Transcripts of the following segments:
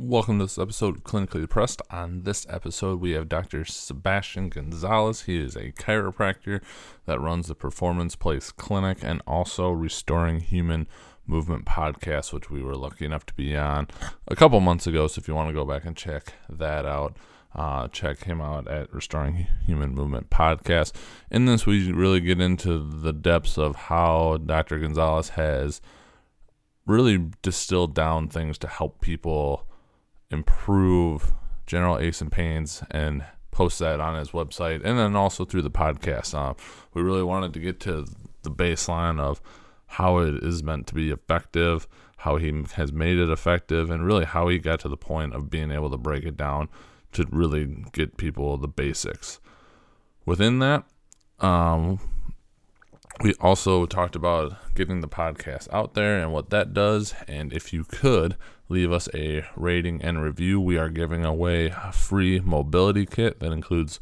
Welcome to this episode of Clinically Pressed. On this episode, we have Dr. Sebastian Gonzalez. He is a chiropractor that runs the Performance Place Clinic and also Restoring Human Movement podcast, which we were lucky enough to be on a couple months ago. So if you want to go back and check that out, uh, check him out at Restoring Human Movement podcast. In this, we really get into the depths of how Dr. Gonzalez has really distilled down things to help people improve general aches and pains and post that on his website and then also through the podcast. Uh, we really wanted to get to the baseline of how it is meant to be effective, how he has made it effective, and really how he got to the point of being able to break it down to really get people the basics. Within that, um, we also talked about getting the podcast out there and what that does. And if you could leave us a rating and review, we are giving away a free mobility kit that includes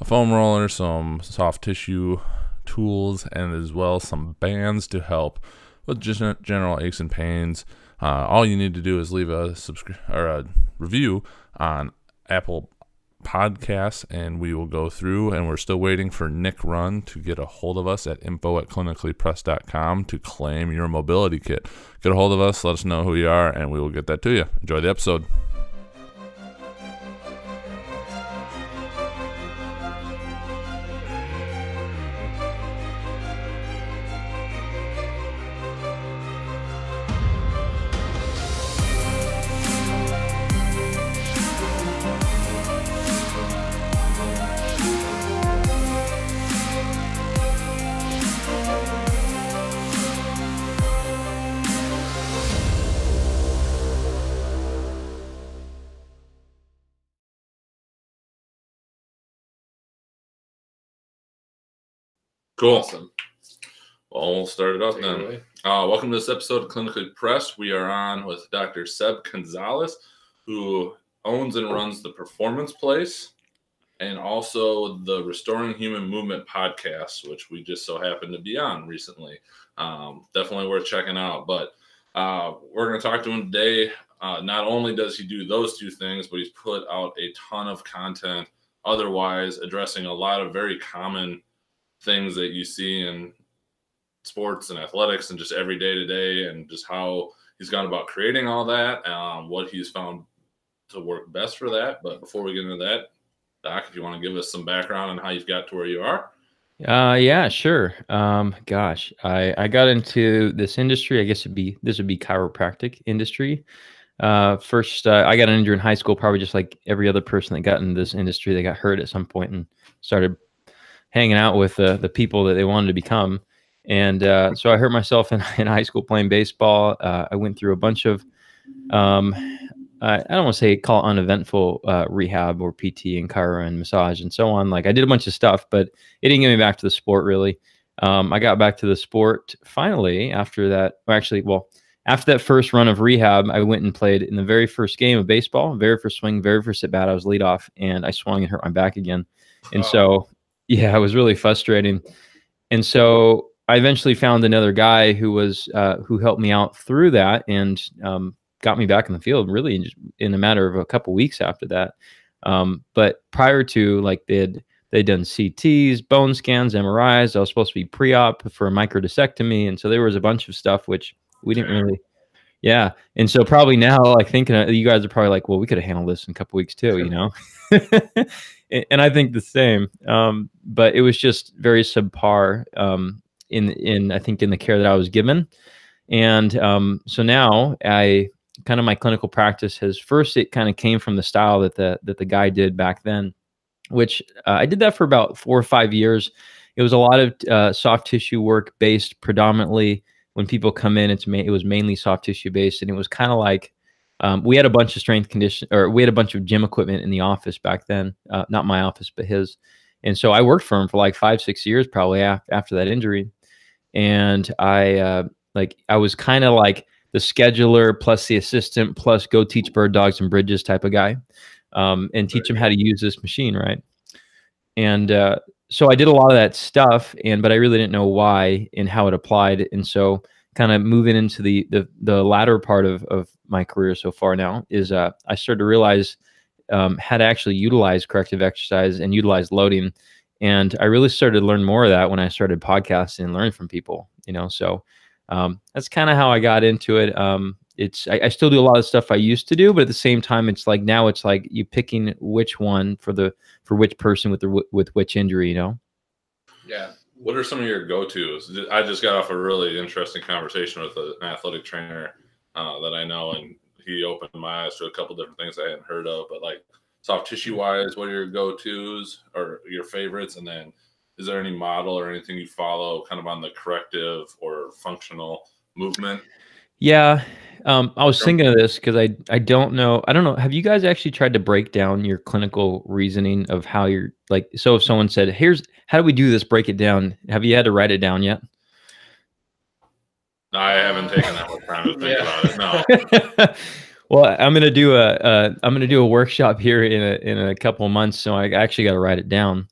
a foam roller, some soft tissue tools, and as well some bands to help with just general aches and pains. Uh, all you need to do is leave a subscribe or a review on Apple podcasts and we will go through and we're still waiting for Nick Run to get a hold of us at info at clinicallypressed.com to claim your mobility kit. Get a hold of us, let us know who you are, and we will get that to you. Enjoy the episode. Cool. Awesome. Well, we'll start it up then. Uh, welcome to this episode of Clinically Pressed. We are on with Dr. Seb Gonzalez, who owns and runs the Performance Place and also the Restoring Human Movement podcast, which we just so happened to be on recently. Um, definitely worth checking out. But uh, we're going to talk to him today. Uh, not only does he do those two things, but he's put out a ton of content otherwise addressing a lot of very common things that you see in sports and athletics and just every day to day and just how he's gone about creating all that, um, what he's found to work best for that. But before we get into that, Doc, if you want to give us some background on how you've got to where you are. Uh, yeah, sure. Um, gosh, I, I got into this industry. I guess it'd be this would be chiropractic industry. Uh, first, uh, I got an injury in high school, probably just like every other person that got in this industry. They got hurt at some point and started hanging out with the the people that they wanted to become. And uh, so I hurt myself in, in high school playing baseball. Uh, I went through a bunch of, um, I, I don't want to say call it uneventful uh, rehab or PT and chiro and massage and so on. Like I did a bunch of stuff, but it didn't get me back to the sport really. Um, I got back to the sport finally after that. Actually, well, after that first run of rehab, I went and played in the very first game of baseball, very first swing, very first at bat. I was lead off and I swung and hurt my back again. And so yeah, it was really frustrating. And so I eventually found another guy who was uh, who helped me out through that and um, got me back in the field really in, in a matter of a couple weeks after that. Um, but prior to like they'd they'd done CTs, bone scans, MRIs. I was supposed to be pre-op for a microdiscectomy, and so there was a bunch of stuff which we didn't really. Yeah, and so probably now, like thinking, you guys are probably like, well, we could have handled this in a couple weeks too, you know. and I think the same. Um, but it was just very subpar um, in in I think in the care that I was given, and um, so now I kind of my clinical practice has first it kind of came from the style that the that the guy did back then, which uh, I did that for about four or five years. It was a lot of uh, soft tissue work based predominantly. When people come in, it's ma- it was mainly soft tissue based, and it was kind of like um, we had a bunch of strength condition, or we had a bunch of gym equipment in the office back then. Uh, not my office, but his. And so I worked for him for like five, six years, probably af- after that injury. And I, uh, like, I was kind of like the scheduler plus the assistant plus go teach bird dogs and bridges type of guy, um, and teach him how to use this machine, right? And uh, so I did a lot of that stuff, and but I really didn't know why and how it applied. And so kind of moving into the the the latter part of of my career so far now is uh, I started to realize um, how to actually utilize corrective exercise and utilize loading, and I really started to learn more of that when I started podcasting and learning from people. You know, so um, that's kind of how I got into it. Um, it's I, I, still do a lot of stuff I used to do, but at the same time, it's like now it's like you picking which one for the for which person with the with which injury. You know. Yeah, what are some of your go-to's? I just got off a really interesting conversation with an athletic trainer uh, that I know, and he opened my eyes to a couple different things I hadn't heard of. But like soft tissue wise, what are your go-to's or your favorites? And then, is there any model or anything you follow, kind of on the corrective or functional movement? Yeah, um, I was thinking of this because I I don't know I don't know. Have you guys actually tried to break down your clinical reasoning of how you're like? So if someone said, "Here's how do we do this?" Break it down. Have you had to write it down yet? I haven't taken that much time to think about it. No. well, I'm gonna do a uh, I'm gonna do a workshop here in a in a couple of months, so I actually got to write it down.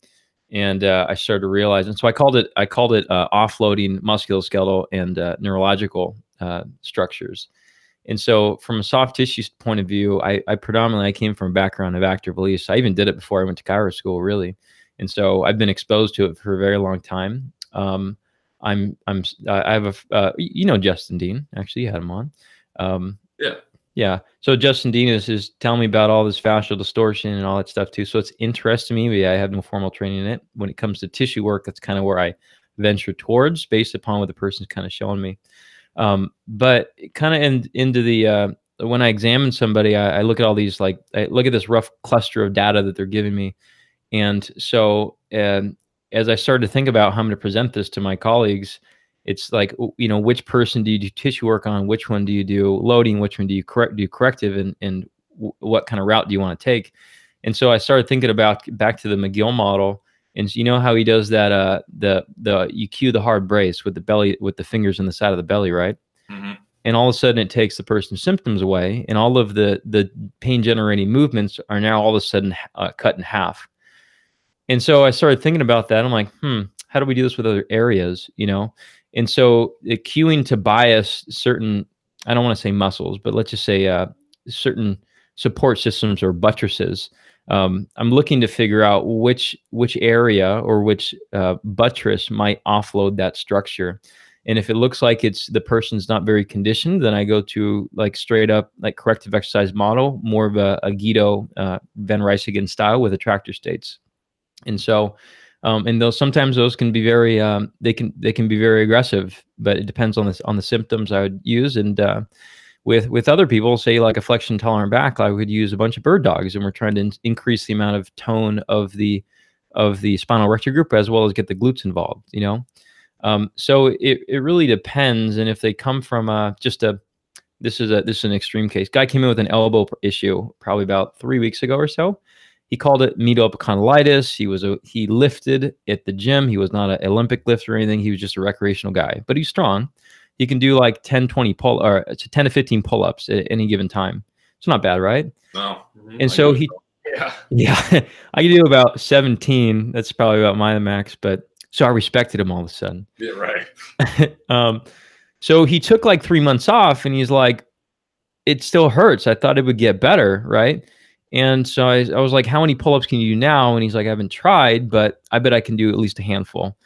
And uh, I started to realize, and so I called it I called it uh, offloading musculoskeletal and uh, neurological uh, structures. And so, from a soft tissue point of view, I, I, predominantly I came from a background of active release. I even did it before I went to chiro school, really. And so, I've been exposed to it for a very long time. Um, I'm I'm I have a uh, you know Justin Dean actually you had him on. Um, yeah. Yeah. So Justin Dean is, is telling me about all this fascial distortion and all that stuff too. So it's interesting to me, but I have no formal training in it. When it comes to tissue work, that's kind of where I venture towards based upon what the person's kind of showing me. Um, but kind of in, into the uh, when I examine somebody, I, I, look at all these like I look at this rough cluster of data that they're giving me, and so um, as I started to think about how I'm going to present this to my colleagues, it's like you know which person do you do tissue work on, which one do you do loading, which one do you correct do corrective, and and w- what kind of route do you want to take, and so I started thinking about back to the McGill model and you know how he does that? Uh, the the you cue the hard brace with the belly with the fingers in the side of the belly, right? Mm-hmm. And all of a sudden, it takes the person's symptoms away, and all of the the pain generating movements are now all of a sudden uh, cut in half. And so I started thinking about that. I'm like, hmm, how do we do this with other areas? You know, and so the cueing to bias certain, I don't want to say muscles, but let's just say uh, certain support systems or buttresses um, I'm looking to figure out which which area or which uh, buttress might offload that structure. And if it looks like it's the person's not very conditioned, then I go to like straight up like corrective exercise model, more of a, a Guido uh, Van Ryssegem style with attractor states. And so, um, and those sometimes those can be very um, they can they can be very aggressive, but it depends on this on the symptoms I would use and. Uh, with with other people, say like a flexion tolerant back, I would use a bunch of bird dogs, and we're trying to in- increase the amount of tone of the of the spinal erector group as well as get the glutes involved. You know, um, so it it really depends, and if they come from uh, just a this is a this is an extreme case. Guy came in with an elbow issue probably about three weeks ago or so. He called it medial epicondylitis. He was a he lifted at the gym. He was not an Olympic lifter or anything. He was just a recreational guy, but he's strong you can do like 10, 20 pull or 10 to 15 pull ups at any given time. It's not bad, right? No. Mm-hmm. And so he, yeah, yeah, I can do about 17. That's probably about my max, but so I respected him all of a sudden. Yeah, right. um, so he took like three months off and he's like, it still hurts. I thought it would get better, right? And so I, I was like, how many pull ups can you do now? And he's like, I haven't tried, but I bet I can do at least a handful.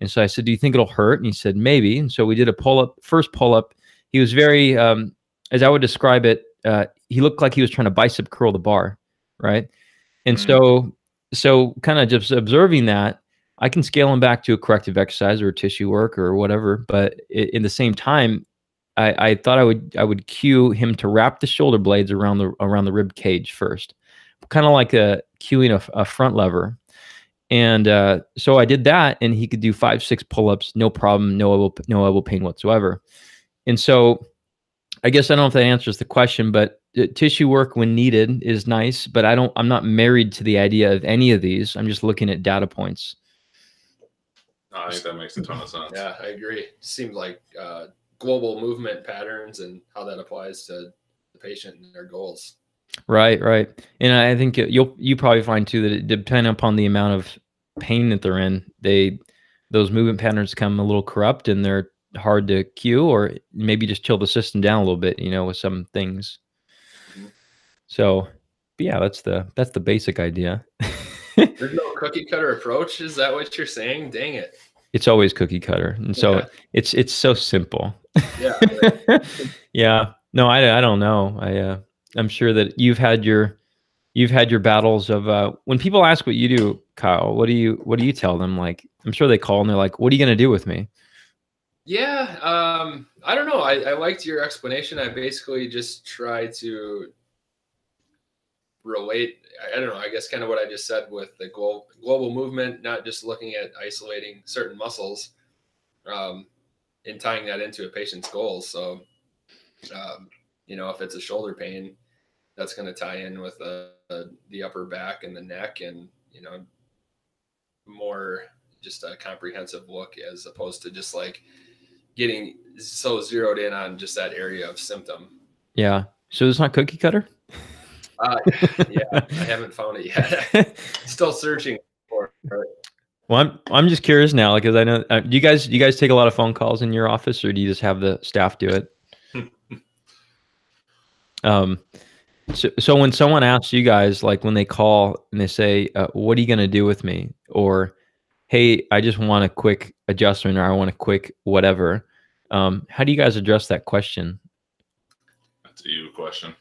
And so I said, Do you think it'll hurt? And he said, Maybe. And so we did a pull up, first pull up. He was very, um, as I would describe it, uh, he looked like he was trying to bicep curl the bar, right? And mm-hmm. so, so kind of just observing that, I can scale him back to a corrective exercise or tissue work or whatever. But in the same time, I, I thought I would I would cue him to wrap the shoulder blades around the around the rib cage first, kind of like a cueing a, a front lever and uh, so I did that, and he could do five, six pull-ups, no problem, no elbow, no elbow pain whatsoever. And so, I guess I don't know if that answers the question, but uh, tissue work when needed is nice. But I don't, I'm not married to the idea of any of these. I'm just looking at data points. I think that makes a ton of sense. Yeah, I agree. Seems like uh, global movement patterns and how that applies to the patient and their goals. Right, right. And I think you'll you probably find too that it depending upon the amount of pain that they're in, they those movement patterns become a little corrupt and they're hard to cue, or maybe just chill the system down a little bit, you know, with some things. So, but yeah, that's the that's the basic idea. There's no cookie cutter approach. Is that what you're saying? Dang it. it's always cookie cutter, and so Yeah. it's it's so simple. Yeah. yeah. No, I, I don't know. I uh, I'm sure that you've had your you've had your battles of uh, when people ask what you do, Kyle. What do you what do you tell them? Like I'm sure they call and they're like, "What are you gonna do with me?" Yeah, um, I don't know. I, I liked your explanation. I basically just try to relate. I, don't know. I guess kind of what I just said with the global global movement, not just looking at isolating certain muscles, um, and tying that into a patient's goals. So, um, you know, if it's a shoulder pain, that's going to tie in with the the upper back and the neck, and you know, more just a comprehensive look as opposed to just like getting so zeroed in on just that area of symptom. Yeah. So it's not cookie cutter. Uh, yeah, I haven't found it yet. Still searching for it. Well, I'm I'm just curious now because I know uh, do you guys do you guys take a lot of phone calls in your office or do you just have the staff do it? um, so so when someone asks you guys like when they call and they say, uh, "What are you gonna do with me?" or "Hey, I just want a quick adjustment" or "I want a quick whatever," um, how do you guys address that question? That's a you question.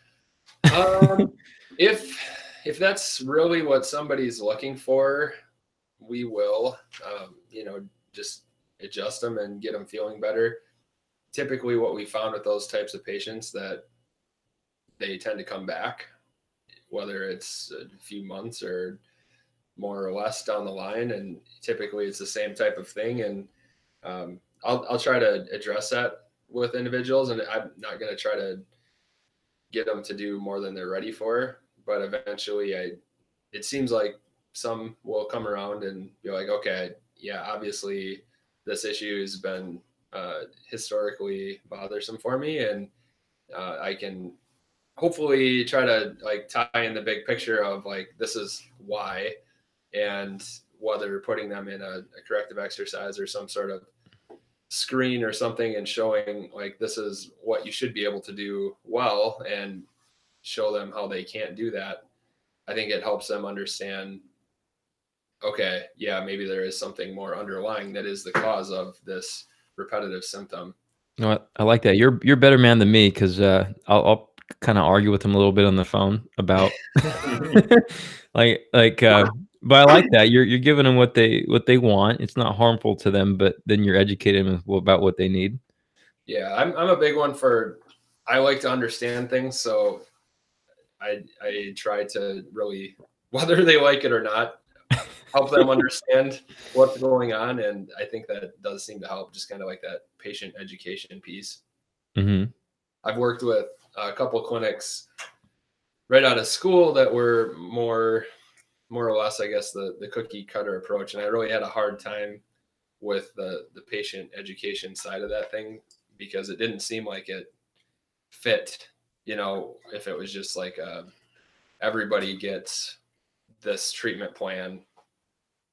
Um, if if that's really what somebody's looking for, we will, um, you know, just adjust them and get them feeling better. Typically, what we found with those types of patients that they tend to come back, whether it's a few months or more or less down the line, and typically it's the same type of thing. And um, I'll I'll try to address that with individuals, and I'm not going to try to get them to do more than they're ready for. But eventually, I it seems like some will come around and be like, okay, yeah, obviously this issue has been uh, historically bothersome for me, and uh, I can hopefully try to like tie in the big picture of like this is why, and whether putting them in a, a corrective exercise or some sort of screen or something and showing like this is what you should be able to do well and show them how they can't do that i think it helps them understand okay yeah maybe there is something more underlying that is the cause of this repetitive symptom No, I, I like that. You're you're better man than me because uh, I'll, I'll kind of argue with him a little bit on the phone about like like uh, but I like that. You're you're giving them what they what they want. It's not harmful to them, but then you're educating them about what they need. yeah I'm, I'm a big one for i like to understand things so i i try to really whether they like it or not help them understand what's going on and i think that does seem to help just kind of like that patient education piece hmm I've worked with a couple clinics right out of school that were more more or less I guess the the cookie cutter approach and I really had a hard time with the the patient education side of that thing because it didn't seem like it fit you know if it was just like uh everybody gets this treatment plan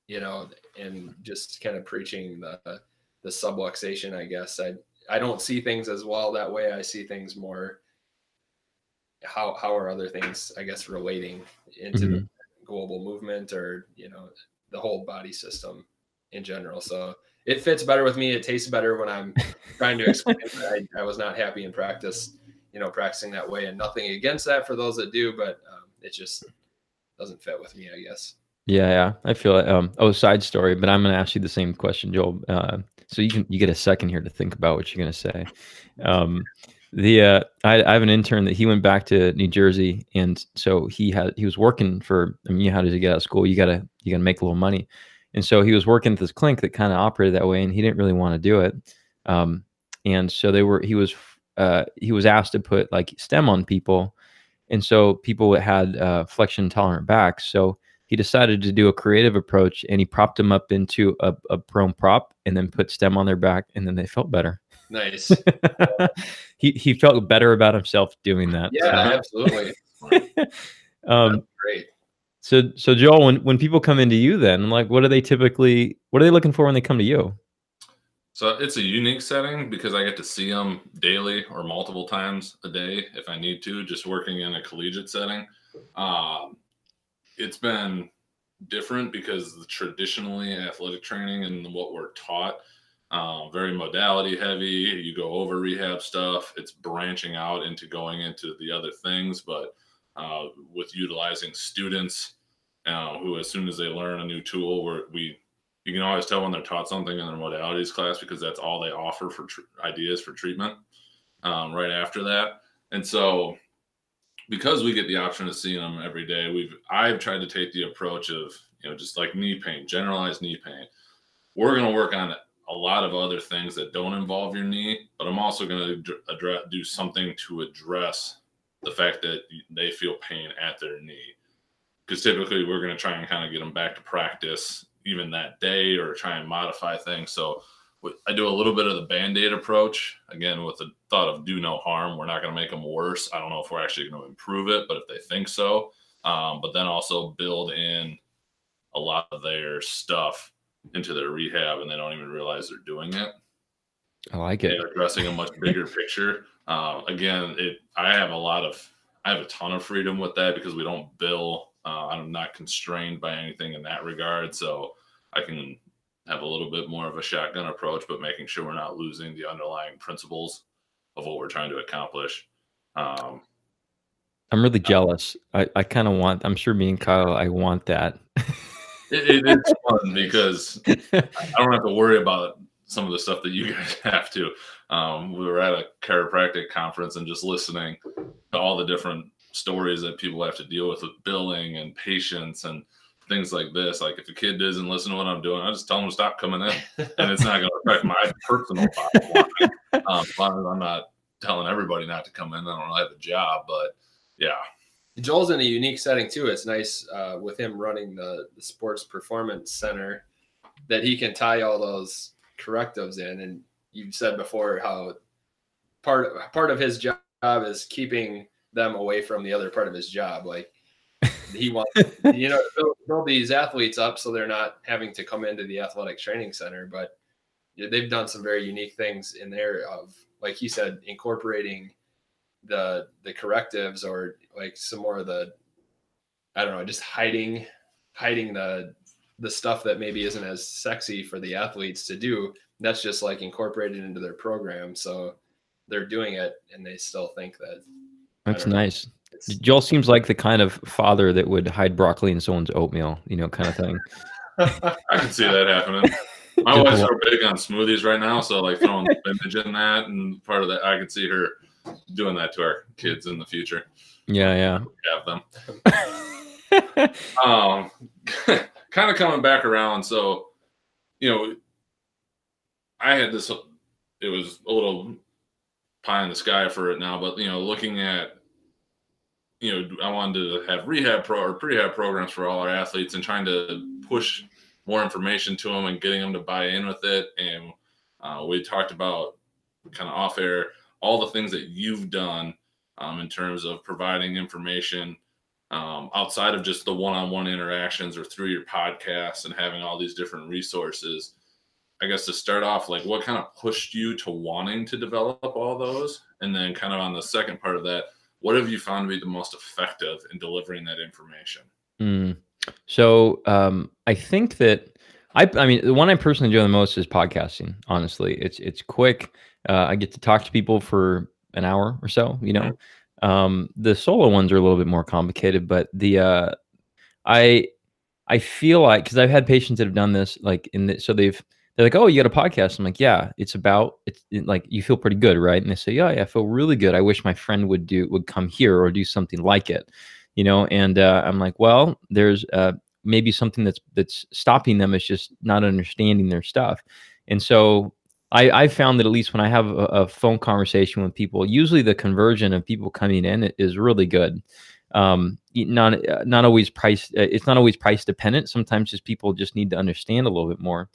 you know and just kind of preaching the the subluxation I guess I I don't see things as well that way. I see things more how how are other things, I guess, relating into the global movement or you know the whole body system in general. So it fits better with me. It tastes better when I'm trying to explain. I, I was not happy in practice, you know, practicing that way, and nothing against that for those that do, but um, it just doesn't fit with me, I guess. Yeah, yeah, I feel it. Um, oh, side story, but I'm going to ask you the same question, Joel. Uh, so you can you get a second here to think about what you're going to say. Um, the uh, I, I have an intern that he went back to New Jersey, and so he had he was working for. I mean, how does he get out of school? You gotta you gotta make a little money, and so he was working at this clinic that kind of operated that way, and he didn't really want to do it. Um, and so they were he was uh, he was asked to put like stim on people, and so people had uh, flexion tolerant backs. So he decided to do a creative approach, and he propped them up into a, a prone prop, and then put stim on their back, and then they felt better. Nice. he he felt better about himself doing that. Yeah, absolutely. um, Great. so so Joel, when when people come into you, then like, what are they typically? What are they looking for when they come to you? So it's a unique setting because I get to see them daily or multiple times a day if I need to, just working in a collegiate setting. Um, it's been different because traditionally athletic training and what we're taught um, very modality heavy. You go over rehab stuff. It's branching out into going into the other things but uh, with utilizing students uh, who as soon as they learn a new tool we you can always tell when they're taught something in their modalities class because that's all they offer for tr- ideas for treatment um, right after that. And so because we get the option of seeing them every day we've i've tried to take the approach of you know just like knee pain generalized knee pain. We're going to work on a lot of other things that don't involve your knee but i'm also going to address do something to address the fact that they feel pain at their knee because typically we're going to try and kind of get them back to practice even that day or try and modify things. So I do a little bit of the band aid approach again with the thought of do no harm. We're not going to make them worse. I don't know if we're actually going to improve it, but if they think so, um, but then also build in a lot of their stuff into their rehab and they don't even realize they're doing it. I like it. They're addressing a much bigger picture. Uh, again, it I have a lot of I have a ton of freedom with that because we don't bill uh, I'm not constrained by anything in that regard, so I can have a little bit more of a shotgun approach, but making sure we're not losing the underlying principles of what we're trying to accomplish. Um, I'm really jealous. I, I kind of want. I'm sure me and Kyle, I want that. it, it is fun because I don't have to worry about some of the stuff that you guys have to. Um, we were at a chiropractic conference and just listening to all the different stories that people have to deal with with billing and patients and things like this. Like if a kid doesn't listen to what I'm doing, I just tell them to stop coming in, and it's not going to affect my personal bottom line. Um, I'm not telling everybody not to come in. I don't really have a job, but yeah. Joel's in a unique setting too. It's nice uh, with him running the, the sports performance center that he can tie all those correctives in. And you've said before how part part of his job is keeping them away from the other part of his job. Like he wants, you know, build, build, these athletes up so they're not having to come into the athletic training center. But you know, they've done some very unique things in there of, like he said, incorporating the the correctives or like some more of the, I don't know, just hiding hiding the the stuff that maybe isn't as sexy for the athletes to do. That's just like incorporated into their program. So they're doing it and they still think that that's nice. Joel seems like the kind of father that would hide broccoli in someone's oatmeal, you know, kind of thing. I can see that happening. My wife's so big on smoothies right now, so like throwing spinach in that and part of that, I could see her doing that to our kids in the future. Yeah, yeah. Have them. um, kind of coming back around. So, you know, I had this. It was a little pie in the sky for it now, but you know, looking at you know, I wanted to have rehab pro or prehab programs for all our athletes and trying to push more information to them and getting them to buy in with it. And uh, we talked about kind of off air all the things that you've done um, in terms of providing information um, outside of just the one-on-one interactions or through your podcast and having all these different resources I guess to start off, like what kind of pushed you to wanting to develop all those? And then kind of on the second part of that, what have you found to be the most effective in delivering that information? Mm. So um, I think that I, I mean, the one I personally enjoy the most is podcasting. Honestly, it's it's quick. Uh, I get to talk to people for an hour or so. You know, mm-hmm. um, the solo ones are a little bit more complicated, but the uh, I I feel like because I've had patients that have done this, like in the, so they've they're like, "Oh, you got a podcast?" I'm like, "Yeah, it's about it's it, like you feel pretty good, right?" And they say, "Yeah, yeah, I feel really good. I wish my friend would do would come here or do something like it." You know, and uh, I'm like, "Well, there's uh, maybe something that's that's stopping them is just not understanding their stuff." And so I, I found that at least when I have a, a, phone conversation with people, usually the conversion of people coming in is really good. Um, not not always price. Uh, it's not always price dependent. Sometimes just people just need to understand a little bit more.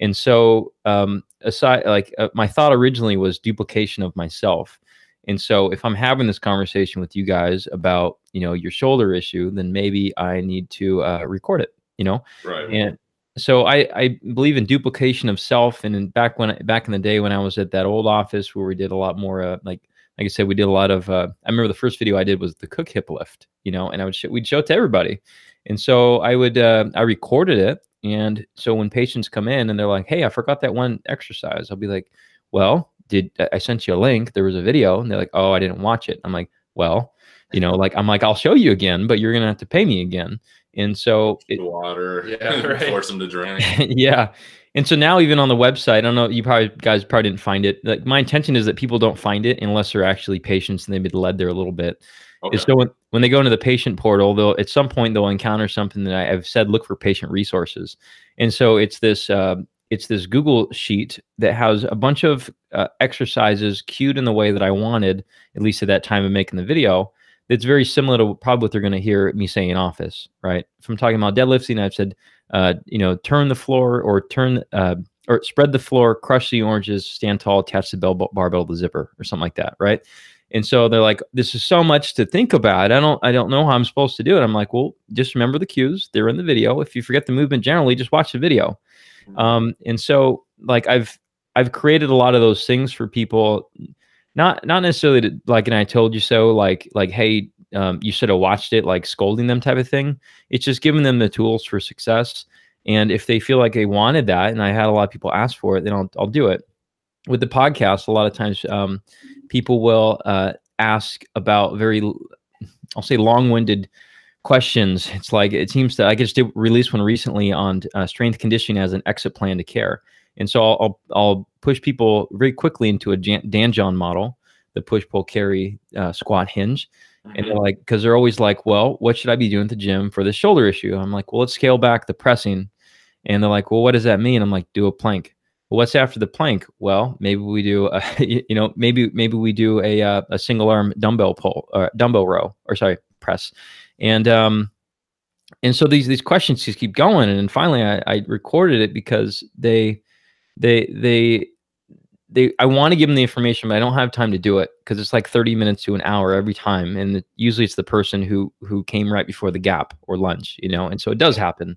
And so, um, aside, like uh, my thought originally was duplication of myself. And so, if I'm having this conversation with you guys about, you know, your shoulder issue, then maybe I need to uh, record it, you know? Right. And so I, I believe in duplication of self. And in, back when back in the day when I was at that old office where we did a lot more uh, like like I said, we did a lot of. Uh, I remember the first video I did was the cook hip lift, you know, and I would we'd show it to everybody, and so I would uh, I recorded it, and so when patients come in and they're like, "Hey, I forgot that one exercise," I'll be like, "Well, did I sent you a link? There was a video," and they're like, "Oh, I didn't watch it." I'm like, "Well." You know, like I'm like, I'll show you again, but you're gonna have to pay me again. And so it, water, yeah, right. force them to drink. yeah. And so now even on the website, I don't know, you probably guys probably didn't find it. Like my intention is that people don't find it unless they're actually patients and they've been led there a little bit. Okay. So when, when they go into the patient portal, they'll at some point they'll encounter something that I have said look for patient resources. And so it's this uh, it's this Google sheet that has a bunch of uh, exercises cued in the way that I wanted, at least at that time of making the video it's very similar to probably what they're going to hear me say in office, right? If I'm talking about deadlifting, I've said, uh, you know, turn the floor or turn uh, or spread the floor, crush the oranges, stand tall, attach the bell barbell to the zipper or something like that, right? And so they're like, this is so much to think about. I don't, I don't know how I'm supposed to do it. I'm like, well, just remember the cues. They're in the video. If you forget the movement generally, just watch the video. Mm-hmm. Um, and so like I've, I've created a lot of those things for people not not necessarily to, like and i told you so like like hey um, you should have watched it like scolding them type of thing. It's just giving them the tools for success. And if they feel like they wanted that and i had a lot of people ask for it then i'll, I'll do it. With the podcast a lot of times um, people will uh, ask about very i'll say long-winded questions. It's like it seems that i just did release one recently on uh, strength conditioning as an exit plan to care and so I'll, I'll, push people very quickly into a Dan John model, the push pull carry uh, squat hinge. And they're mm-hmm. like, because they're always like, well, what should I be doing at the gym for this shoulder issue? I'm like, well, let's scale back the pressing. And they're like, well, what does that mean? I'm like, do a plank. Well, what's after the plank? Well, maybe we do, a, you know, maybe maybe we do a uh, a single arm dumbbell pull or dumbbell row or sorry press, and um, and so these these questions just keep going. And then finally, I, I recorded it because they they they they I want to give them the information, but I don't have time to do it because it's like 30 minutes to an hour every time, and usually it's the person who who came right before the gap or lunch, you know, and so it does happen.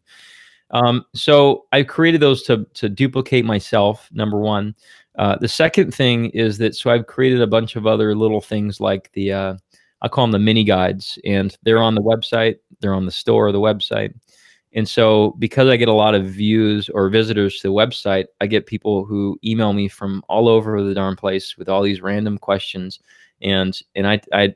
Um, so I created those to to duplicate myself. Number one. Uh, the second thing is that so I've created a bunch of other little things like the uh, I call them the mini guides, and they're on the website. They're on the store, the website. And so, because I get a lot of views or visitors to the website, I get people who email me from all over the darn place with all these random questions. And and I I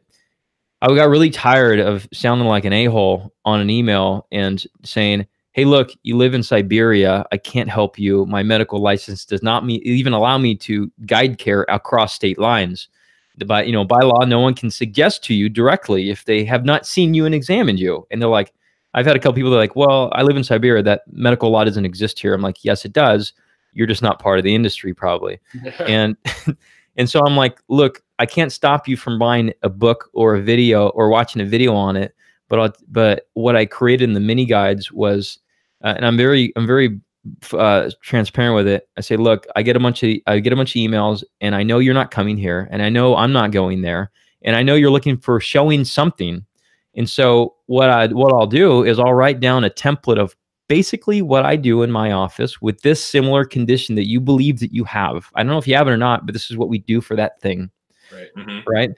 I got really tired of sounding like an a hole on an email and saying, "Hey, look, you live in Siberia. I can't help you. My medical license does not me- even allow me to guide care across state lines." By you know, by law, no one can suggest to you directly if they have not seen you and examined you. And they're like, I've had a couple people that are like, well, I live in Siberia. That medical law doesn't exist here. I'm like, yes, it does. You're just not part of the industry, probably. and and so I'm like, look, I can't stop you from buying a book or a video or watching a video on it. But I'll, but what I created in the mini guides was, uh, and I'm very I'm very uh, transparent with it. I say, look, I get a bunch of I get a bunch of emails, and I know you're not coming here, and I know I'm not going there, and I know you're looking for showing something and so what I what I'll do is I'll write down a template of basically what I do in my office with this similar condition that you believe that you have. I don't know if you have it or not, but this is what we do for that thing. Right. Mm-hmm. Right.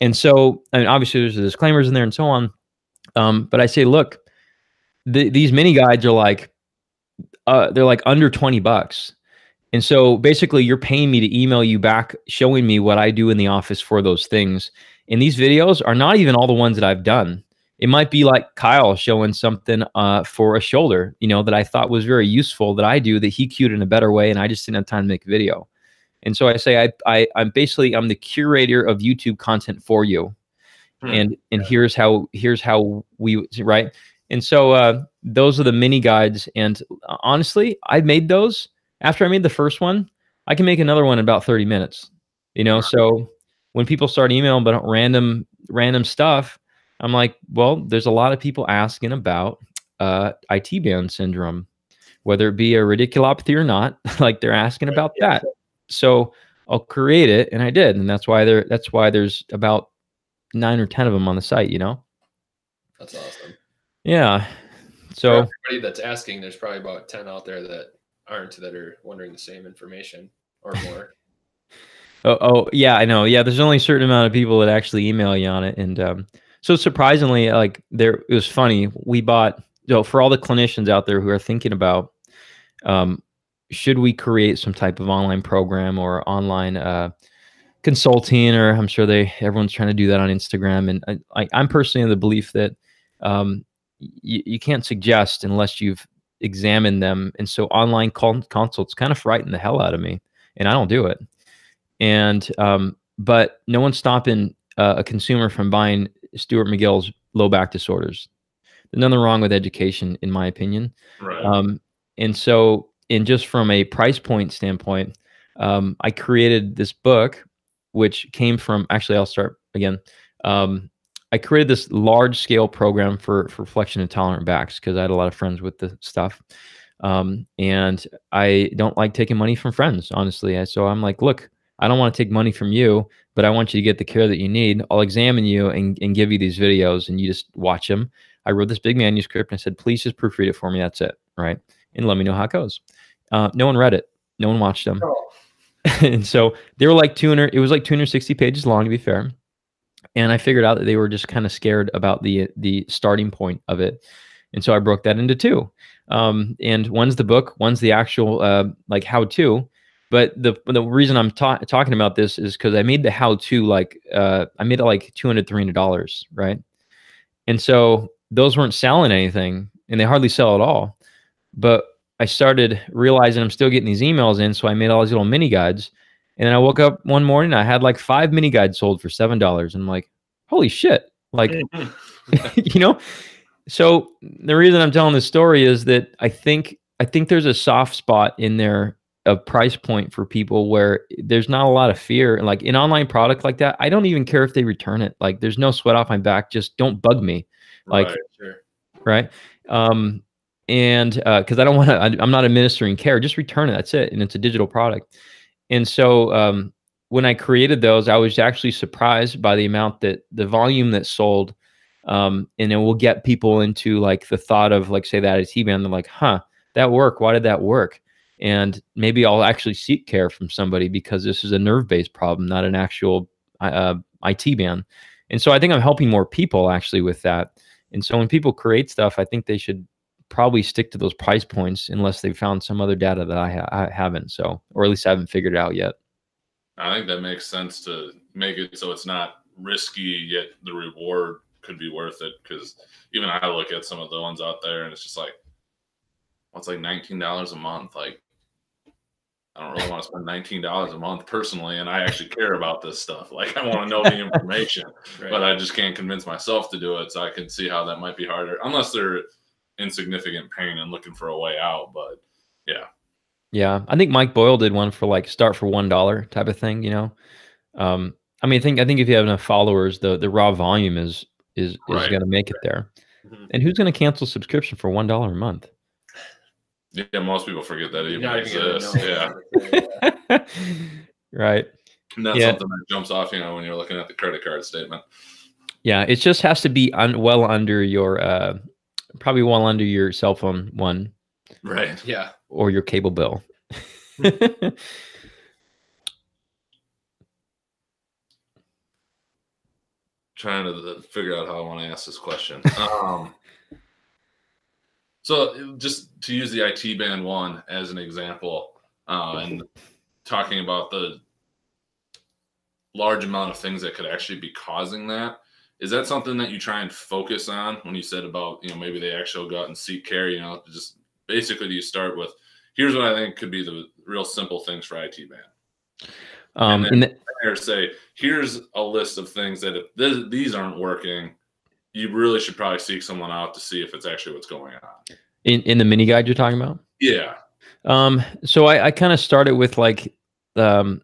And so, I mean, obviously there's the disclaimers in there and so on. Um, but I say, look, the, these mini guides are like, uh, they're like under 20 bucks. And so basically you're paying me to email you back, showing me what I do in the office for those things. And these videos are not even all the ones that I've done. It might be like Kyle showing something uh, for a shoulder, you know, that I thought was very useful that I do that he cued in a better way, and I just didn't have time to make a video. And so I say I, I I'm basically I'm the curator of YouTube content for you, hmm. and and here's how here's how we right. And so uh, those are the mini guides. And uh, honestly, I made those after I made the first one. I can make another one in about 30 minutes. You know, so when people start emailing about random random stuff, I'm like, well, there's a lot of people asking about uh, IT band syndrome, whether it be a radiculopathy or not. like they're asking about that. So I'll create it, and I did, and that's why there. That's why there's about nine or ten of them on the site. You know. That's awesome. Yeah. So everybody that's asking, there's probably about ten out there that aren't that are wondering the same information or more. Oh, oh, yeah, I know. Yeah, there's only a certain amount of people that actually email you on it, and um, so surprisingly, like there, it was funny. We bought, know, for all the clinicians out there who are thinking about, um, should we create some type of online program or online uh, consulting, or I'm sure they everyone's trying to do that on Instagram, and uh, I, I'm personally of the belief that um, you, you can't suggest unless you've examined them, and so online consults kind of frighten the hell out of me, and I don't do it and um, but no one's stopping uh, a consumer from buying Stuart McGill's low back disorders. There's nothing wrong with education, in my opinion. Right. Um, and so, and just from a price point standpoint, um, I created this book, which came from actually, I'll start again. Um, I created this large scale program for for flexion intolerant backs because I had a lot of friends with the stuff. Um, and I don't like taking money from friends, honestly. So I'm like, look, I don't want to take money from you, but I want you to get the care that you need. I'll examine you and, and give you these videos and you just watch them. I wrote this big manuscript and I said, please just proofread it for me. That's it. Right. And let me know how it goes. Uh, no one read it. No one watched them. Oh. and so they were like 200, it was like 260 pages long to be fair. And I figured out that they were just kind of scared about the, the starting point of it. And so I broke that into two. Um, and one's the book, one's the actual, uh, like how to, but the the reason I'm ta- talking about this is because I made the how to like uh, I made it like 200 300 dollars, right? And so those weren't selling anything, and they hardly sell at all. But I started realizing I'm still getting these emails in, so I made all these little mini guides. And then I woke up one morning, I had like five mini guides sold for seven dollars. And I'm like, holy shit! Like, you know. So the reason I'm telling this story is that I think I think there's a soft spot in there a price point for people where there's not a lot of fear. Like an online product like that, I don't even care if they return it. Like there's no sweat off my back. Just don't bug me. Like, right. Sure. right? Um, and because uh, I don't want to, I'm not administering care. Just return it. That's it. And it's a digital product. And so um, when I created those, I was actually surprised by the amount that the volume that sold. Um, and it will get people into like the thought of like say that IT band. They're like, huh, that work. Why did that work? And maybe I'll actually seek care from somebody because this is a nerve-based problem, not an actual uh, IT band. And so I think I'm helping more people actually with that. And so when people create stuff, I think they should probably stick to those price points unless they found some other data that I, ha- I haven't. So, or at least I haven't figured it out yet. I think that makes sense to make it so it's not risky yet the reward could be worth it because even I look at some of the ones out there and it's just like, well, like nineteen dollars a month. Like I don't really want to spend nineteen dollars a month personally, and I actually care about this stuff. Like I want to know the information, right. but I just can't convince myself to do it. So I can see how that might be harder, unless they're in significant pain and looking for a way out. But yeah, yeah, I think Mike Boyle did one for like start for one dollar type of thing. You know, um, I mean, I think I think if you have enough followers, the the raw volume is is is right. going to make it there. Mm-hmm. And who's going to cancel subscription for one dollar a month? Yeah, most people forget that even exists. Yeah. right. And that's yeah. something that jumps off, you know, when you're looking at the credit card statement. Yeah, it just has to be un- well under your, uh, probably well under your cell phone one. Right. Yeah. Or your cable bill. Trying to figure out how I want to ask this question. Um, so just to use the IT band one as an example, uh, and talking about the large amount of things that could actually be causing that, is that something that you try and focus on when you said about you know maybe they actually go out and seek care? You know, just basically do you start with here's what I think could be the real simple things for IT band. Um, and then the- say here's a list of things that if this, these aren't working, you really should probably seek someone out to see if it's actually what's going on. In in the mini guide you're talking about? Yeah. Um. So I, I kind of started with like, um,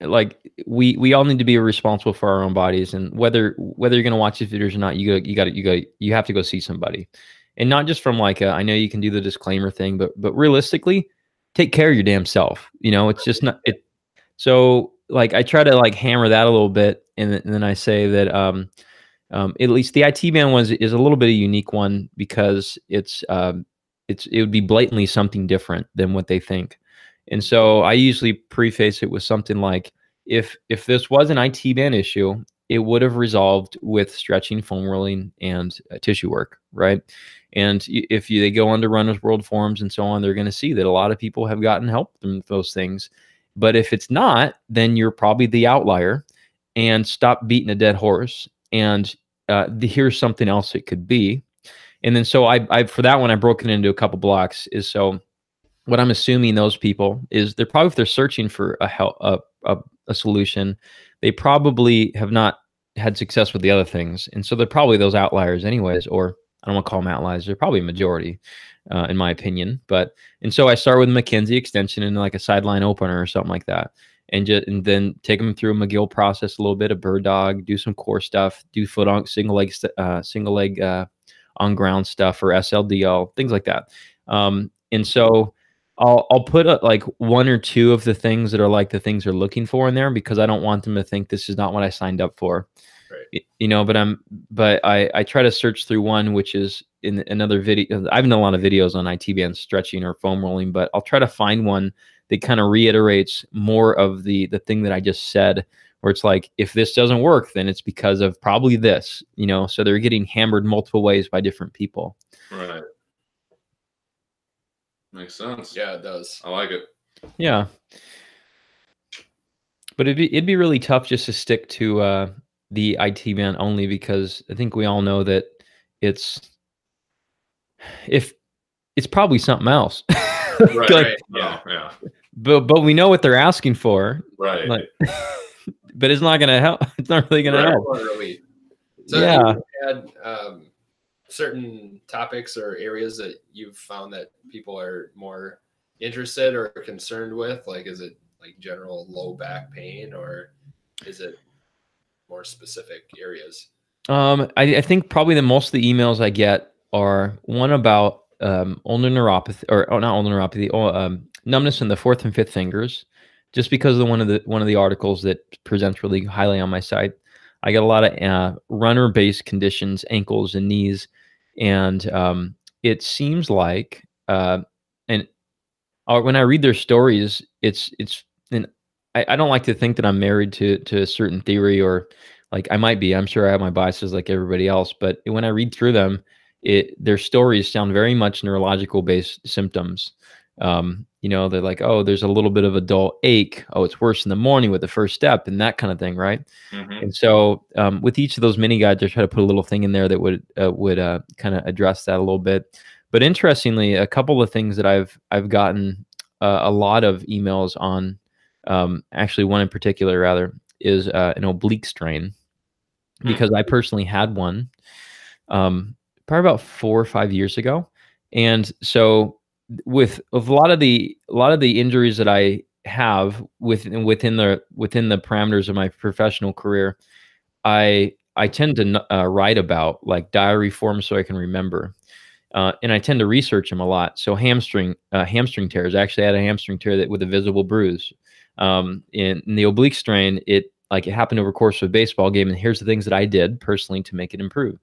like we we all need to be responsible for our own bodies, and whether whether you're gonna watch these videos or not, you go you got you got you have to go see somebody, and not just from like a, I know you can do the disclaimer thing, but but realistically, take care of your damn self. You know, it's just not it. So like I try to like hammer that a little bit, and, and then I say that um um, at least the IT band was is a little bit of a unique one because it's um, it's it would be blatantly something different than what they think. And so I usually preface it with something like if if this was an IT band issue, it would have resolved with stretching, foam rolling, and uh, tissue work, right? And if you, they go onto Runners World forums and so on, they're going to see that a lot of people have gotten help from those things. But if it's not, then you're probably the outlier. And stop beating a dead horse. And uh, the, here's something else it could be. And then so I, I for that one I broke it into a couple blocks. Is so what I'm assuming those people is they're probably if they're searching for a help a, a, a solution, they probably have not had success with the other things, and so they're probably those outliers anyways. Or I don't want to call them outliers; they're probably a majority, uh, in my opinion. But and so I start with McKenzie extension and like a sideline opener or something like that, and just and then take them through a McGill process a little bit, a bird dog, do some core stuff, do foot on single leg uh, single leg uh, on ground stuff or SLDL things like that. Um, and so I'll I'll put a, like one or two of the things that are like the things they're looking for in there because I don't want them to think this is not what I signed up for. Right. You know, but I'm but I I try to search through one which is in another video. I've done a lot of videos on IT band stretching or foam rolling, but I'll try to find one that kind of reiterates more of the the thing that I just said where it's like if this doesn't work then it's because of probably this, you know, so they're getting hammered multiple ways by different people. Right. Makes sense. Yeah, it does. I like it. Yeah. But it'd be it'd be really tough just to stick to uh, the IT band only because I think we all know that it's if it's probably something else. right, like, right. Yeah, yeah. But but we know what they're asking for. Right. Like, but it's not gonna help. It's not really gonna right. help. Really. So yeah. Had, um, certain topics or areas that you've found that people are more interested or concerned with? Like, is it like general low back pain or is it more specific areas? Um, I, I think probably the most of the emails I get are one about um, ulnar neuropathy or oh, not ulnar neuropathy, oh, um, numbness in the fourth and fifth fingers, just because of one of the one of the articles that presents really highly on my site. I get a lot of uh, runner based conditions, ankles and knees and um, it seems like uh, and uh, when I read their stories, it's it's and I, I don't like to think that I'm married to to a certain theory or like I might be. I'm sure I have my biases like everybody else, but when I read through them, it their stories sound very much neurological based symptoms. Um, you know, they're like, oh, there's a little bit of a dull ache. Oh, it's worse in the morning with the first step and that kind of thing, right? Mm-hmm. And so, um, with each of those mini guides, I try to put a little thing in there that would uh, would uh, kind of address that a little bit. But interestingly, a couple of things that I've I've gotten uh, a lot of emails on. Um, actually, one in particular, rather, is uh, an oblique strain hmm. because mm-hmm. I personally had one um, probably about four or five years ago, and so with a lot of the a lot of the injuries that I have within within the within the parameters of my professional career, I I tend to uh, write about like diary form so I can remember, uh, and I tend to research them a lot. So hamstring uh, hamstring tears. I actually had a hamstring tear that with a visible bruise. Um, in, in the oblique strain, it like it happened over course of a baseball game, and here's the things that I did personally to make it improve.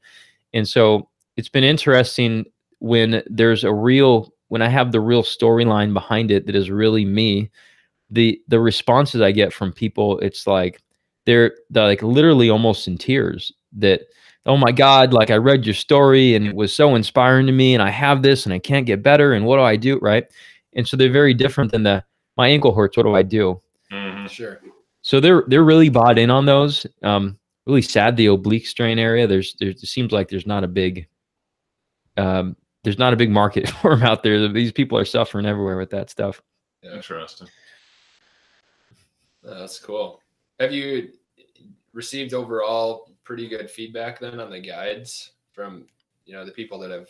And so it's been interesting when there's a real when I have the real storyline behind it that is really me, the the responses I get from people, it's like they're they're like literally almost in tears that oh my god like i read your story and it was so inspiring to me and i have this and i can't get better and what do i do? Right? And so they're very different than the my ankle hurts what do i do? Mm-hmm. sure. So they're they're really bought in on those. Um really sad the oblique strain area. There's there seems like there's not a big um there's not a big market for them out there. These people are suffering everywhere with that stuff. Interesting. That's cool. Have you received overall pretty good feedback then on the guides from you know the people that have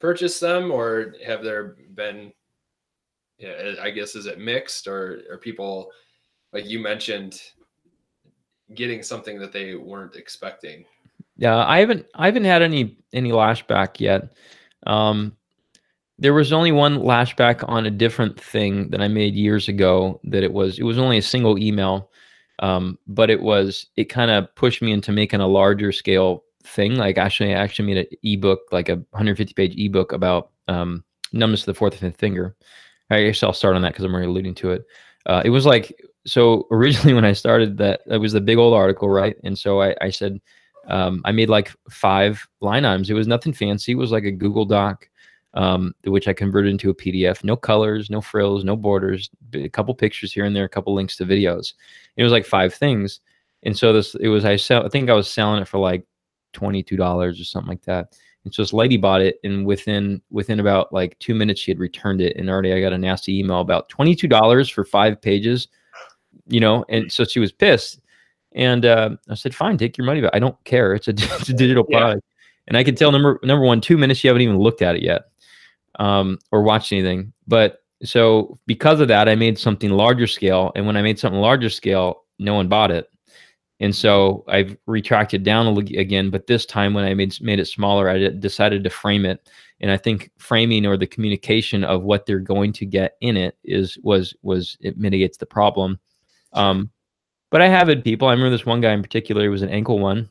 purchased them, or have there been? Yeah, I guess is it mixed, or are people like you mentioned getting something that they weren't expecting? Yeah, I haven't I haven't had any any lashback yet. Um, there was only one lashback on a different thing that I made years ago. That it was it was only a single email, um, but it was it kind of pushed me into making a larger scale thing. Like actually, I actually made an ebook, like a 150 page ebook about um, numbness of the fourth and fifth finger. I guess I'll start on that because I'm already alluding to it. Uh, it was like so originally when I started that, it was the big old article, right? And so I, I said um, I made like five line items. It was nothing fancy. It was like a Google Doc, um, which I converted into a PDF. No colors, no frills, no borders. A couple pictures here and there, a couple links to videos. It was like five things. And so this, it was I sell. I think I was selling it for like twenty two dollars or something like that. And so this lady bought it, and within within about like two minutes, she had returned it, and already I got a nasty email about twenty two dollars for five pages, you know. And so she was pissed, and uh, I said, "Fine, take your money back. I don't care. It's a, it's a digital yeah. product." And I can tell number number one, two minutes you haven't even looked at it yet, um, or watched anything. But so because of that, I made something larger scale, and when I made something larger scale, no one bought it. And so I've retracted down again, but this time when I made made it smaller, I decided to frame it. And I think framing or the communication of what they're going to get in it is was was it mitigates the problem. Um, but I have had people. I remember this one guy in particular. It was an ankle one.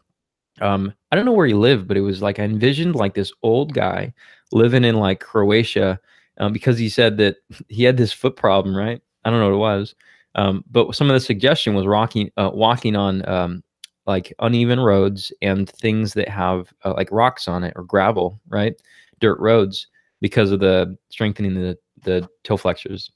Um, I don't know where he lived, but it was like I envisioned like this old guy living in like Croatia um, because he said that he had this foot problem. Right? I don't know what it was um, but some of the suggestion was walking, uh, walking on um, like uneven roads and things that have uh, like rocks on it or gravel, right? Dirt roads because of the strengthening the the toe flexors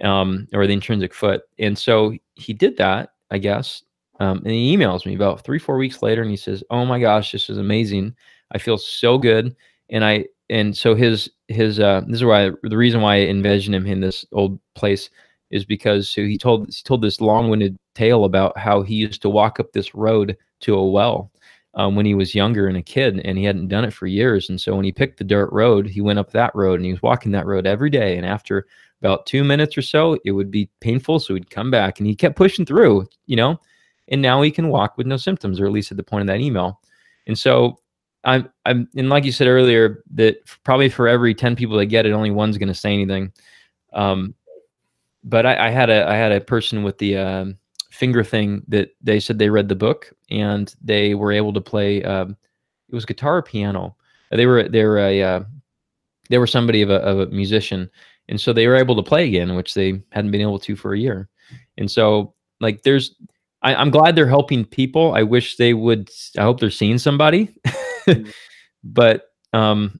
um, or the intrinsic foot. And so he did that, I guess. Um, and he emails me about three, four weeks later, and he says, "Oh my gosh, this is amazing! I feel so good." And I and so his his uh, this is why the reason why I envision him in this old place is because so he told he told this long-winded tale about how he used to walk up this road to a well um, when he was younger and a kid, and he hadn't done it for years. And so when he picked the dirt road, he went up that road and he was walking that road every day. And after about two minutes or so, it would be painful, so he'd come back and he kept pushing through, you know. And now he can walk with no symptoms, or at least at the point of that email. And so I'm, I'm, and like you said earlier, that probably for every ten people that get it, only one's going to say anything. Um, but I, I, had a I had a person with the um, finger thing that they said they read the book and they were able to play. Um, it was guitar piano. They were they were a uh, they were somebody of a, of a musician, and so they were able to play again, which they hadn't been able to for a year. And so like there's I, I'm glad they're helping people. I wish they would. I hope they're seeing somebody, mm. but um,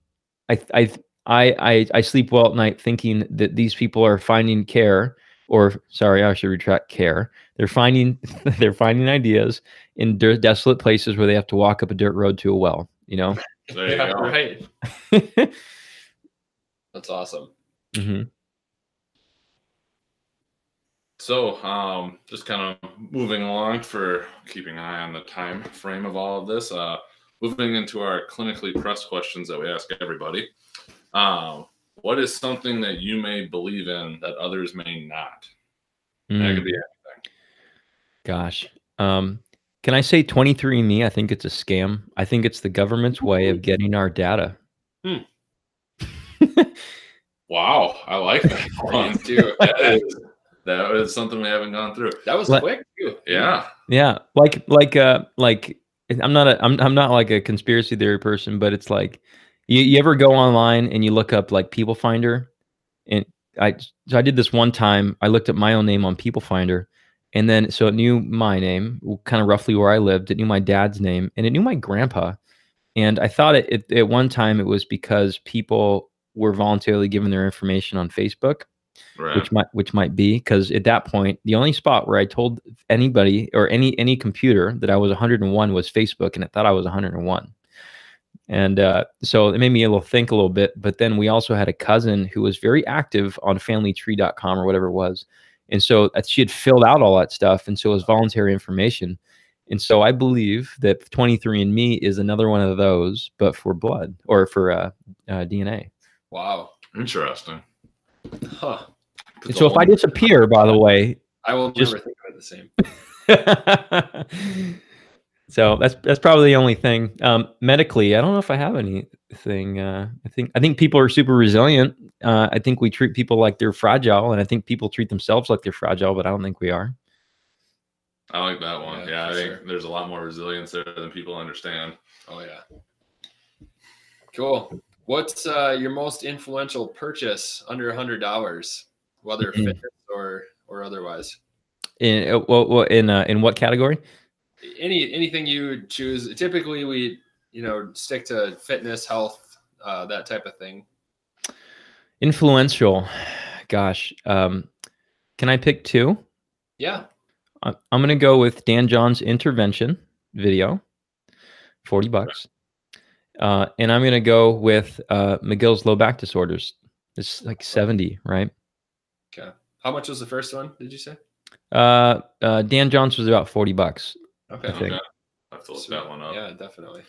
I I I, I I sleep well at night thinking that these people are finding care, or sorry, I should retract care. They're finding they're finding ideas in dirt, desolate places where they have to walk up a dirt road to a well. You know. There you yeah, go. Right. That's awesome. Mm-hmm. So, um, just kind of moving along for keeping an eye on the time frame of all of this. Uh, moving into our clinically pressed questions that we ask everybody. Um, what is something that you may believe in that others may not? Mm. That could be anything. Gosh. Um, can I say 23andMe? I think it's a scam. I think it's the government's way of getting our data. Hmm. wow. I like that one too. That is, that is something we haven't gone through. That was quick too. Yeah. Yeah. Like, like, uh, like, I'm not a, I'm, I'm not like a conspiracy theory person, but it's like, you, you ever go online and you look up like People Finder, and I so I did this one time. I looked up my own name on People Finder, and then so it knew my name, kind of roughly where I lived. It knew my dad's name, and it knew my grandpa. And I thought it, it at one time it was because people were voluntarily given their information on Facebook, right. which might which might be because at that point the only spot where I told anybody or any any computer that I was 101 was Facebook, and it thought I was 101. And uh, so it made me a little think a little bit. But then we also had a cousin who was very active on familytree.com or whatever it was. And so uh, she had filled out all that stuff. And so it was voluntary information. And so I believe that 23andMe is another one of those, but for blood or for uh, uh, DNA. Wow. Interesting. Huh. so if I disappear, by the way, I will just... never think of it the same. So that's that's probably the only thing. Um, medically, I don't know if I have anything. Uh, I think I think people are super resilient. Uh, I think we treat people like they're fragile, and I think people treat themselves like they're fragile, but I don't think we are. I like that one. Yeah, Yeah, I think sure. there's a lot more resilience there than people understand. Oh yeah. Cool. What's uh, your most influential purchase under a hundred dollars, whether Mhm. fitness or or otherwise? In uh, well, well, in uh, in what category? Any anything you would choose. Typically, we you know stick to fitness, health, uh, that type of thing. Influential. Gosh, um, can I pick two? Yeah. I- I'm gonna go with Dan John's intervention video, forty bucks, uh, and I'm gonna go with uh, McGill's low back disorders. It's like seventy, right? Okay. How much was the first one? Did you say? Uh, uh, Dan John's was about forty bucks. Okay. I think. Okay. I have to look Sweet. that one up. Yeah, definitely.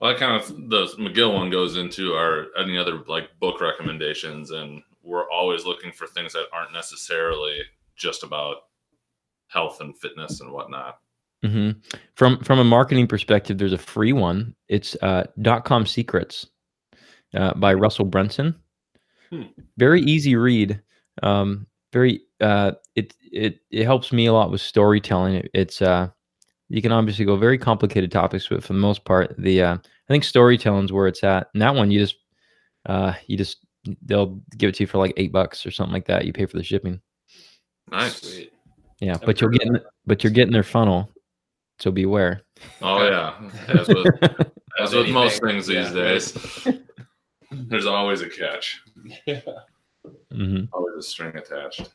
Well, that kind of the McGill one goes into our any other like book recommendations, and we're always looking for things that aren't necessarily just about health and fitness and whatnot. Hmm From from a marketing perspective, there's a free one. It's uh, dot com secrets uh, by Russell Brunson. Hmm. Very easy read. Um, very uh, it it it helps me a lot with storytelling. It, it's uh, you can obviously go very complicated topics, but for the most part, the uh, I think storytelling is where it's at. And that one, you just uh, you just they'll give it to you for like eight bucks or something like that. You pay for the shipping. Nice. Yeah, but you're getting but you're getting their funnel, so beware. Oh yeah, as with, as with most things these Yeah, days, there's always a catch, hmm always a string attached.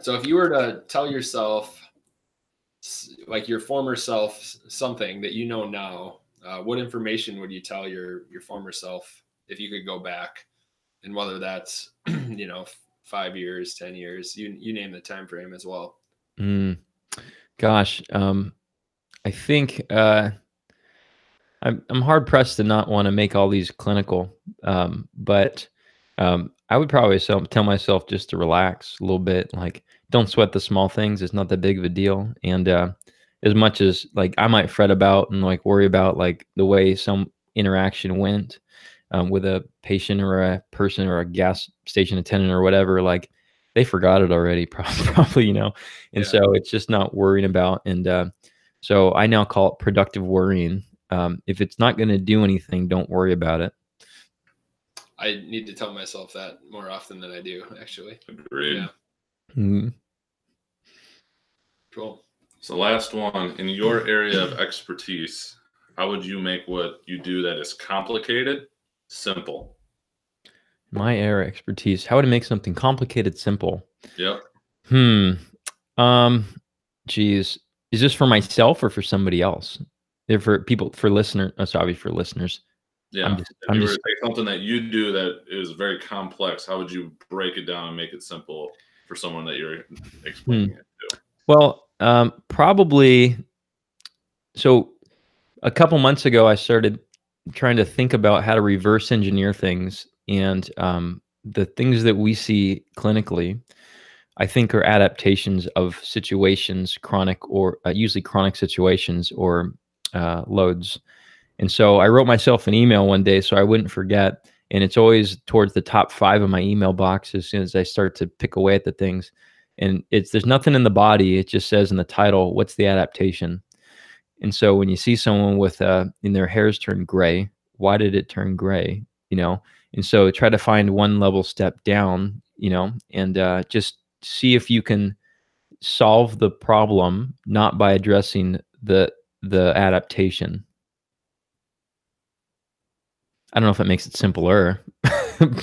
So if you were to tell yourself, like your former self, something that you know now, uh, what information would you tell your your former self if you could go back, and whether that's you know five years, ten years, you you name the time frame as well. Mm. Gosh, um, I think uh, I'm I'm hard pressed to not want to make all these clinical, um, but um, I would probably tell myself just to relax a little bit. Like, don't sweat the small things; it's not that big of a deal. And uh, as much as like I might fret about and like worry about like the way some interaction went um, with a patient or a person or a gas station attendant or whatever, like they forgot it already, probably, probably you know and Yeah. so it's just not worrying about and uh, so i now call it productive worrying um, if it's not going to do anything don't worry about it I need to tell myself that more often than I do, actually. Agreed. Yeah. Mhm. Cool. So last one in your area of expertise, how would you make what you do that is complicated simple? my area expertise how would to make something complicated simple Yep. hmm um geez is this for myself or for somebody else If for people for listener oh, sorry for listeners Yeah. i'm just, if I'm you were just to take something that you do that is very complex, how would you break it down and make it simple for someone that you're explaining Hmm. it to? Well, um, probably. So, a couple months ago, I started trying to think about how to reverse engineer things, and um, the things that we see clinically, I think, are adaptations of situations, chronic or uh, usually chronic situations or uh, loads. And so, I wrote myself an email one day so I wouldn't forget, and it's always towards the top five of my email box as soon as I start to pick away at the things. And it's there's nothing in the body it just says in the title what's the adaptation? And so when you see someone with uh in their hairs turn gray why did it turn gray you know? And so try to find one level step down you know? And uh, just see if you can solve the problem not by addressing the the adaptation i don't know if it makes it simpler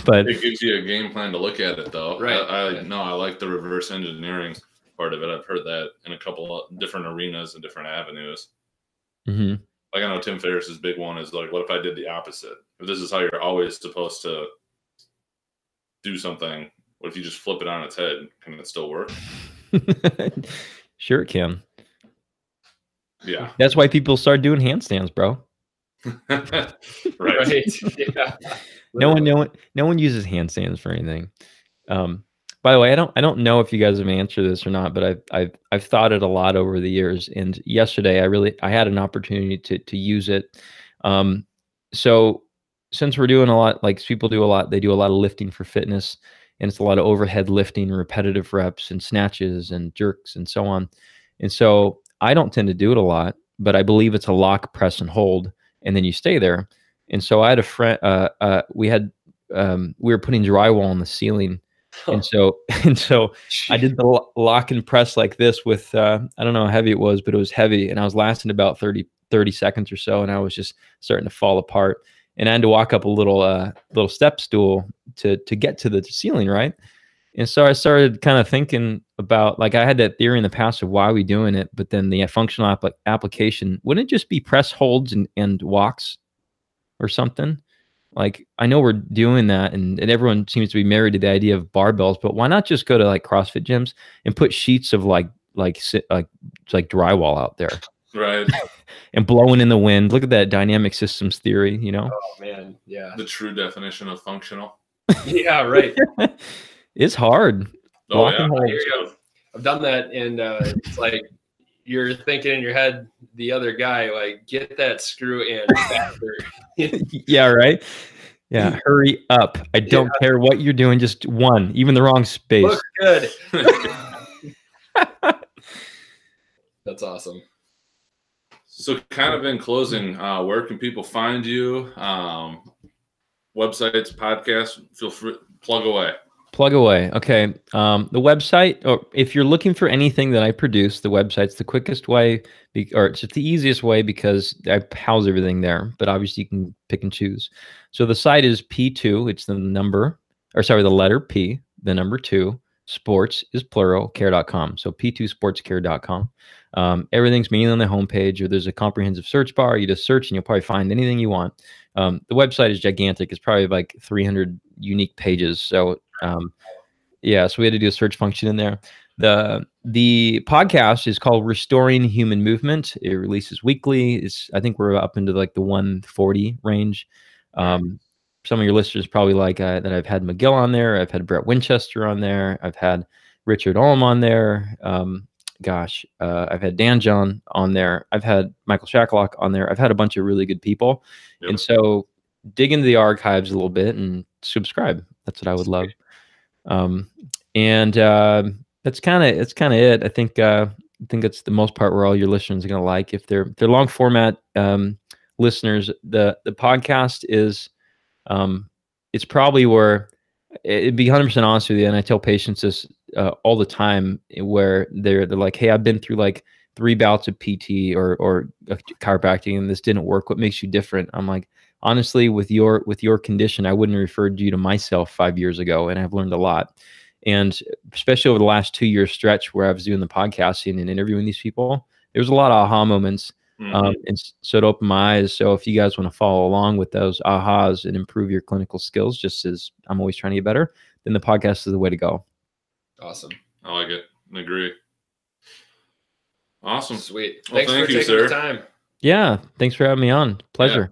but It gives you a game plan to look at it, though. Right. I, I Yeah. no, I like the reverse engineering part of it. I've heard that in a couple of different arenas and different avenues. mhm. Like I know Tim Ferriss's big one is like, what if I did the opposite? If this is how you're always supposed to do something, what if you just flip it on its head? Can it still work? sure it can Yeah. That's why people start doing handstands, bro. right. Right. yeah. No one, no one, no one uses handstands for anything. Um, by the way, I don't, I don't know if you guys have answered this or not, but I've, I've, I've thought it a lot over the years. And yesterday, I really, I had an opportunity to, to use it. Um, so since we're doing a lot, like people do a lot, they do a lot of lifting for fitness, and it's a lot of overhead lifting, repetitive reps, and snatches and jerks and so on. And so I don't tend to do it a lot, but I believe it's a lock, press, and hold, and then you stay there. And so I had a friend. Uh, uh, we had um, we were putting drywall on the ceiling, and so and so I did the lock and press like this with uh, I don't know how heavy it was, but it was heavy, and I was lasting about 30, 30 seconds or so, and I was just starting to fall apart. And I had to walk up a little uh, little step stool to to get to the ceiling, right? And so I started kind of thinking about like I had that theory in the past of why we doing it, but then the functional app- application wouldn't it just be press holds and, and walks or something? Like I know we're doing that and, and everyone seems to be married to the idea of barbells, but why not just go to like CrossFit gyms and put sheets of like like like like drywall out there Right. and blowing in the wind. Look at that dynamic systems theory, you know? Oh man, yeah, the true definition of functional. yeah, right. It's hard. Oh yeah. and hold. You. I've done that, and uh, it's like you're thinking in your head, the other guy, like, get that screw in faster. yeah, right. Yeah, hurry up. I don't care what you're doing, just one, even the wrong space. Looks good. That's awesome. So, kind of in closing, uh, where can people find you? Um, websites, podcasts. Feel free plug away. Plug away. Okay. Um, the website, or if you're looking for anything that I produce, the website's the quickest way, or it's the easiest way because I house everything there. But obviously, you can pick and choose. So the site is P2. It's the number, or sorry, the letter P, the number two. Sports is plural, care.com. So P2sportscare.com. Um, everything's mainly on the homepage, or there's a comprehensive search bar. You just search and you'll probably find anything you want. Um, the website is gigantic. It's probably like 300 unique pages. So um, yeah, so we had to do a search function in there. The the podcast is called Restoring Human Movement. It releases weekly. It's I think we're up into like the 140 range. Um, some of your listeners probably like uh, that I've had McGill on there. I've had Brett Winchester on there. I've had Richard Ulm on there. Um, gosh, uh, I've had Dan John on there. I've had Michael Shacklock on there. I've had a bunch of really good people. Yep. And so dig into the archives a little bit and subscribe. That's what I would love. Um, and uh, that's kind of that's kind of it. I think uh, I think that's the most part where all your listeners are going to like. If they're they're long format um, listeners, the the podcast is um, it's probably where it'd be 100 percent honest with you. And I tell patients this uh, all the time, where they're they're like, "Hey, I've been through like three bouts of PT or or chiropractic, and this didn't work. What makes you different?" I'm like, honestly, with your with your condition, I wouldn't have referred you to myself five years ago, and I've learned a lot. And especially over the last two year stretch where I was doing the podcasting and interviewing these people, there was a lot of aha moments. Mhm. Um, and so to open my eyes. So if you guys want to follow along with those ahas and improve your clinical skills, just as I'm always trying to get better, then the podcast is the way to go. Awesome. I like it. I agree. Awesome. Sweet. Well, Thanks thank for you, taking sir. the time. Yeah. Thanks for having me on. Pleasure.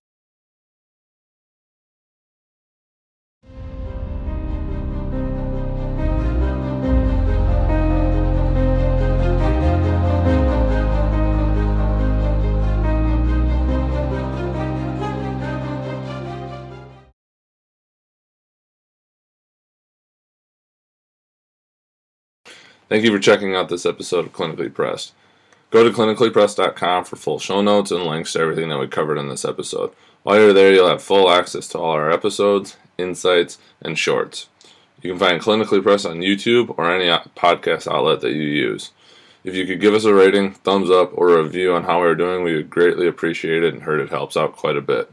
Thank you for checking out this episode of Clinically Pressed. Go to clinicallypressed.com for full show notes and links to everything that we covered in this episode. While you're there, you'll have full access to all our episodes, insights, and shorts. You can find Clinically Pressed on YouTube or any podcast outlet that you use. If you could give us a rating, thumbs up, or a review on how we're doing, we would greatly appreciate it and heard it helps out quite a bit.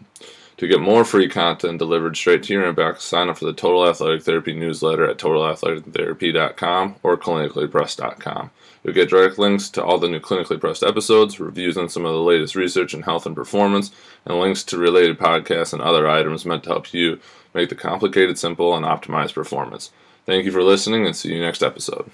To get more free content delivered straight to your inbox, sign up for the Total Athletic Therapy newsletter at totalathletictherapy.com or clinicallypressed.com. You'll get direct links to all the new clinically pressed episodes, reviews on some of the latest research in health and performance, and links to related podcasts and other items meant to help you make the complicated simple and optimize performance. Thank you for listening and see you next episode.